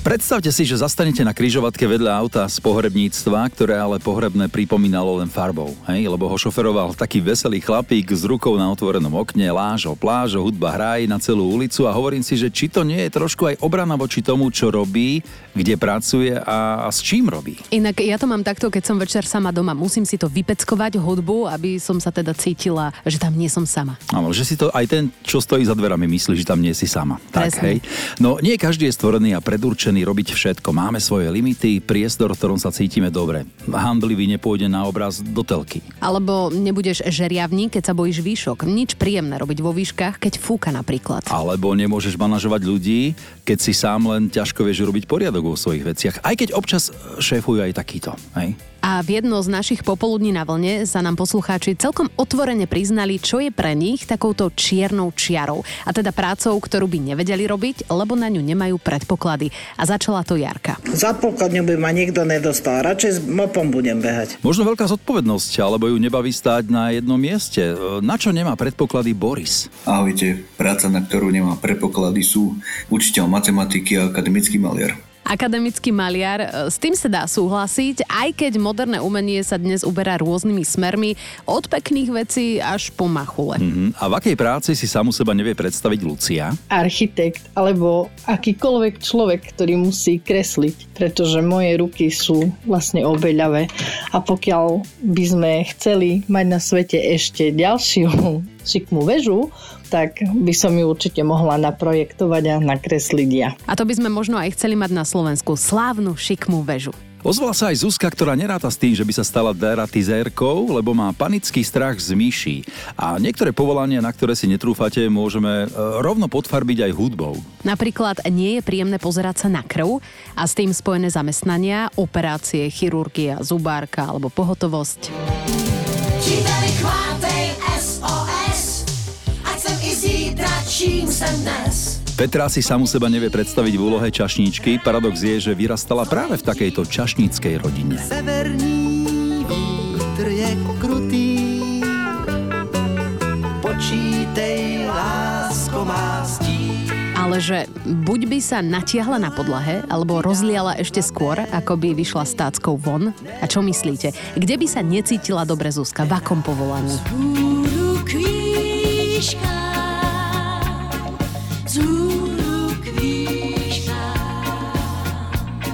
Predstavte si, že zastanete na kryžovatke vedľa auta z pohrebníctva, ktoré ale pohrebné pripomínalo len farbou, hej? lebo ho šoferoval taký veselý chlapík s rukou na otvorenom okne, lážo, plážo, hudba hráj na celú ulicu a hovorím si, že či to nie je trošku aj obrana voči tomu, čo robí, kde pracuje a, a s čím robí. Inak ja to mám takto, keď som večer sama doma. Musím si to vypeckovať hudbu, aby som sa teda cítila, že tam nie som sama. Áno, že si to aj ten, čo stojí za dverami, myslí, že tam nie si sama. Tak, Presne. hej. No nie každý je stvorený a predurčený robiť všetko. Máme svoje limity, priestor, v ktorom sa cítime dobre. Handlivý nepôjde na obraz do telky. Alebo nebudeš žeriavník, keď sa bojíš výšok. Nič príjemné robiť vo výškach, keď fúka napríklad. Alebo nemôžeš manažovať ľudí, keď si sám len ťažko vieš robiť poriadok vo svojich veciach. Aj keď občas šéfujú aj takýto. Hej? A v jedno z našich popoludní na vlne sa nám poslucháči celkom otvorene priznali, čo je pre nich takouto čiernou čiarou. A teda prácou, ktorú by nevedeli robiť, lebo na ňu nemajú predpoklady. A začala to Jarka. Za pokladňu by ma nikto nedostal. Radšej s mopom budem behať. Možno veľká zodpovednosť, alebo ju nebaví stáť na jednom mieste. E, Na čo nemá predpoklady Boris? Ahojte, práca, na ktorú nemá predpoklady sú učiteľ matematiky a akademický maliar. Akademický maliar, e, s tým sa dá súhlasiť, aj keď moderné umenie sa dnes uberá rôznymi smermi, od pekných vecí až po machule. Mhm. A v akej práci si samu seba nevie predstaviť Lucia? architekt alebo akýkoľvek človek, ktorý musí kresliť, pretože moje ruky sú vlastne obeľavé. A pokiaľ by sme chceli mať na svete ešte ďalšiu šikmú väžu, tak by som ju určite mohla naprojektovať a nakresliť ja. A to by sme možno aj chceli mať na Slovensku slávnu šikmú väžu. Ozvala sa aj Zuzka, ktorá neráta s tým, že by sa stala deratizérkou, lebo má panický strach z myší. A niektoré povolania, na ktoré si netrúfate, môžeme e, rovno podfarbiť aj hudbou. Napríklad nie je príjemné pozerať sa na krv a s tým spojené zamestnania, operácie, chirurgia, zubárka alebo pohotovosť. Příteli chvátej čím jsem dnes. Petra si samu seba nevie predstaviť v úlohe čašníčky. Paradox je, že vyrastala práve v takejto čašníckej rodine. Severní vítr je krutý, počítej, lásko má stín. Ale že buď by sa natiahla na podlahe, alebo rozliala ešte skôr, ako by vyšla s táckou von. A čo myslíte? Kde by sa necítila dobre Zuzka? V akom povolaní? Budu kvíška,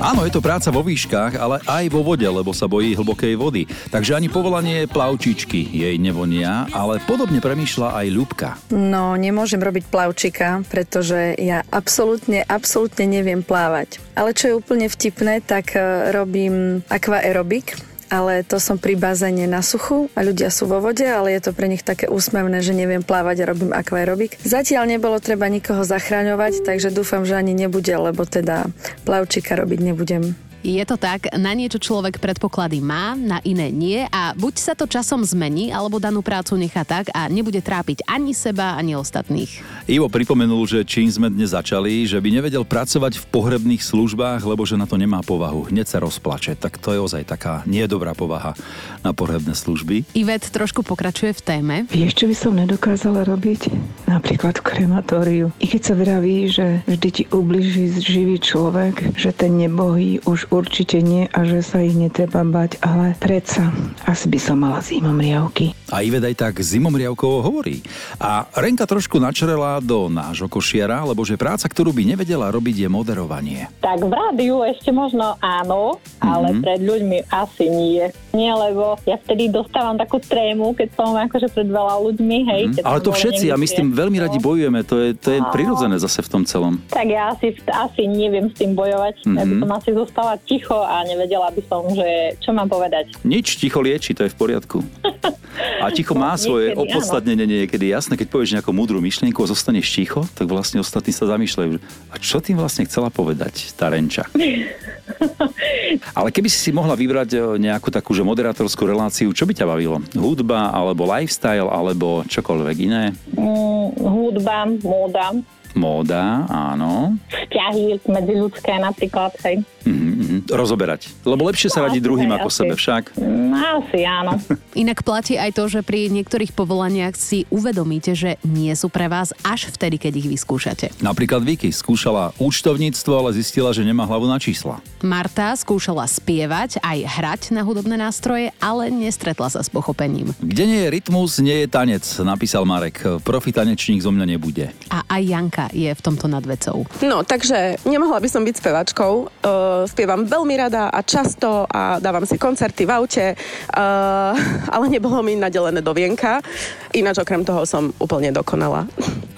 Áno, je to práca vo výškach, ale aj vo vode, lebo sa bojí hlbokej vody. Takže ani povolanie plavčičky jej nevonia, ale podobne premýšľa aj Ľubka. No, nemôžem robiť plavčika, pretože ja absolútne, absolútne neviem plávať. Ale čo je úplne vtipné, tak e, robím aquaerobik, ale to som pri bazéne na suchu a ľudia sú vo vode, ale je to pre nich také úsmevné, že neviem plávať a robím aquaerobik. Zatiaľ nebolo treba nikoho zachraňovať, takže dúfam, že ani nebude, lebo teda plavčika robiť nebudem. Je to tak, na niečo človek predpoklady má, na iné nie a buď sa to časom zmení, alebo danú prácu nechá tak a nebude trápiť ani seba, ani ostatných. Ivo pripomenul, že čím sme dnes začali, že by nevedel pracovať v pohrebných službách, lebo že na to nemá povahu. Hneď sa rozplače. Tak to je ozaj taká nedobrá povaha na pohrebné služby. Ivet trošku pokračuje v téme. Vieš, čo by som nedokázala robiť? Napríklad v krematóriu. I keď sa vraví, že vždy ti ubliží živý človek, že ten nebohý už určite nie a že sa ich netreba bať, ale predsa asi by som mala zimom riavky. A Ivet aj tak zimomriavkovo hovorí. A Renka trošku načrela do nášho košiara, lebo že práca, ktorú by nevedela robiť, je moderovanie. Tak v rádiu ešte možno áno, ale Mhm. pred ľuďmi asi nie. Nie, lebo ja vtedy dostávam takú trému, keď som akože pred veľa ľuďmi, hej. Mhm. Ale to všetci a my s tým veľmi radi bojujeme, to je, to je Áno. prirodzené zase v tom celom. Tak ja asi, asi neviem s tým bojovať. Ja by Mhm. som asi zostala ticho a nevedela by som, že čo mám povedať. Nič, ticho lieči, to je v poriadku. A ticho má No, svoje niekedy áno. opodstatnenie niekedy. Jasné, keď povieš nejakú múdru myšlienku a zostaneš ticho, tak vlastne ostatní sa zamýšľajú, a čo tým vlastne chcela povedať tá Renča? Ale keby si si mohla vybrať e, nejakú takú že moderátorskú reláciu, čo by ťa bavilo? Hudba, alebo lifestyle, alebo čokoľvek iné? Mm, hudba, móda, Móda, áno. Vzťahy medziludské napríklad, hej. Mhm, mhm. Rozoberať. Lebo lepšie sa No, radiť druhým hej, ako asi. sebe však. No, asi áno. Inak platí aj to, že pri niektorých povolaniach si uvedomíte, že nie sú pre vás až vtedy, keď ich vyskúšate. Napríklad Vicky skúšala účtovníctvo, ale zistila, že nemá hlavu na čísla. Marta skúšala spievať aj hrať na hudobné nástroje, ale nestretla sa s pochopením. Kde nie je rytmus, nie je tanec, napísal Marek. Profi tanečník zo mňa nebude. A aj Janka je v tomto nad vecou. No, takže nemohla by som byť spevačkou. Uh, spievam veľmi rada a často a dávam si koncerty v aute, uh, ale nebolo mi nadelené do vienka. Ináč okrem toho som úplne dokonala.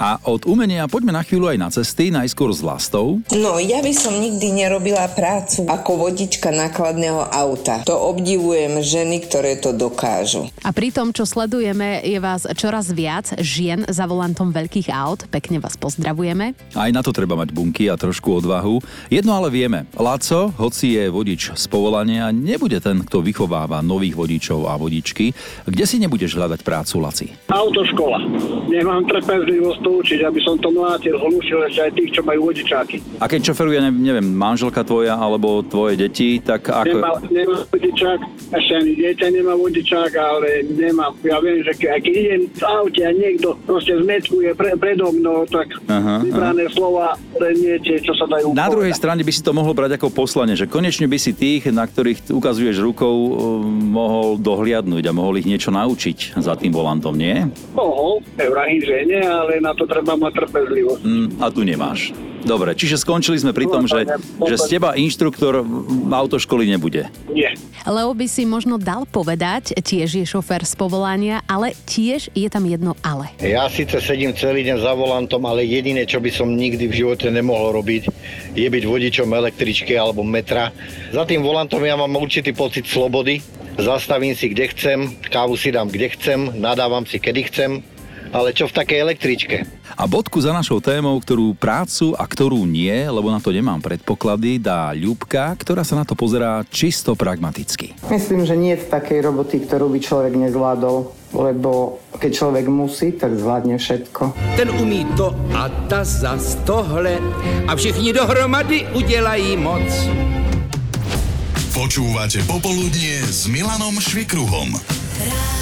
A od umenia poďme na chvíľu aj na cesty, najskôr s Vlastou. No, ja by som nikdy nerobila prácu ako vodička nákladného auta. To obdivujem ženy, ktoré to dokážu. A pri tom, čo sledujeme, je vás čoraz viac žien za volantom veľkých aut. Pekne vás pozdravujeme. Aj na to treba mať bunky a trošku odvahu. Jedno ale vieme. Laco, hoci je vodič z povolania, nebude ten, kto vychováva nových vodičov a vodičky. Kde si nebudeš hľadať prácu, Laci? Autoškola. Nemám trpezlivosť učiť, aby som to mlátil, hlušil ešte aj tých, čo majú vodičáky. A keď šoferuje, ne, neviem, manželka tvoja alebo tvoje deti, tak ako... Nemá, nemá vodičák, ešte ani dieťa nemá vodičák, ale nemám. Ja viem, že ke, keď idem v aute a niekto proste zmetkuje pre, predo mnou, tak Aha, vybrané slova len nie tie, čo sa dajú Na druhej povedať. strane by si to mohol brať ako poslanie, že konečne by si tých, na ktorých ukazuješ rukou, eh, mohol dohliadnúť a mohol ich niečo naučiť za tým volantom, nie? Mohol, nevrahím, že nie, ale na to treba mať trpezlivosť. Mm, a tu nemáš. Dobre, čiže skončili sme pri tom, že, že z teba inštruktor v autoškoly nebude. Nie. Leo by si možno dal povedať, tiež je šofér z povolania, ale tiež je tam jedno ale. Ja síce sedím celý deň za volantom, ale jediné, čo by som nikdy v živote nemohol robiť, je byť vodičom električky alebo metra. Za tým volantom ja mám určitý pocit slobody. Zastavím si, kde chcem, kávu si dám, kde chcem, nadávam si, kedy chcem. Ale čo v takej električke? A bodku za našou témou, ktorú prácu a ktorú nie, lebo na to nemám predpoklady, dá Ľubka, ktorá sa na to pozerá čisto pragmaticky. Myslím, že nie je takej roboty, ktorú by človek nezvládol, lebo keď človek musí, tak zvládne všetko. Ten umí to a ta zas tohle a všichni dohromady udělají moc. Počúvate Popoludnie s Milanom Švikruhom. Rádio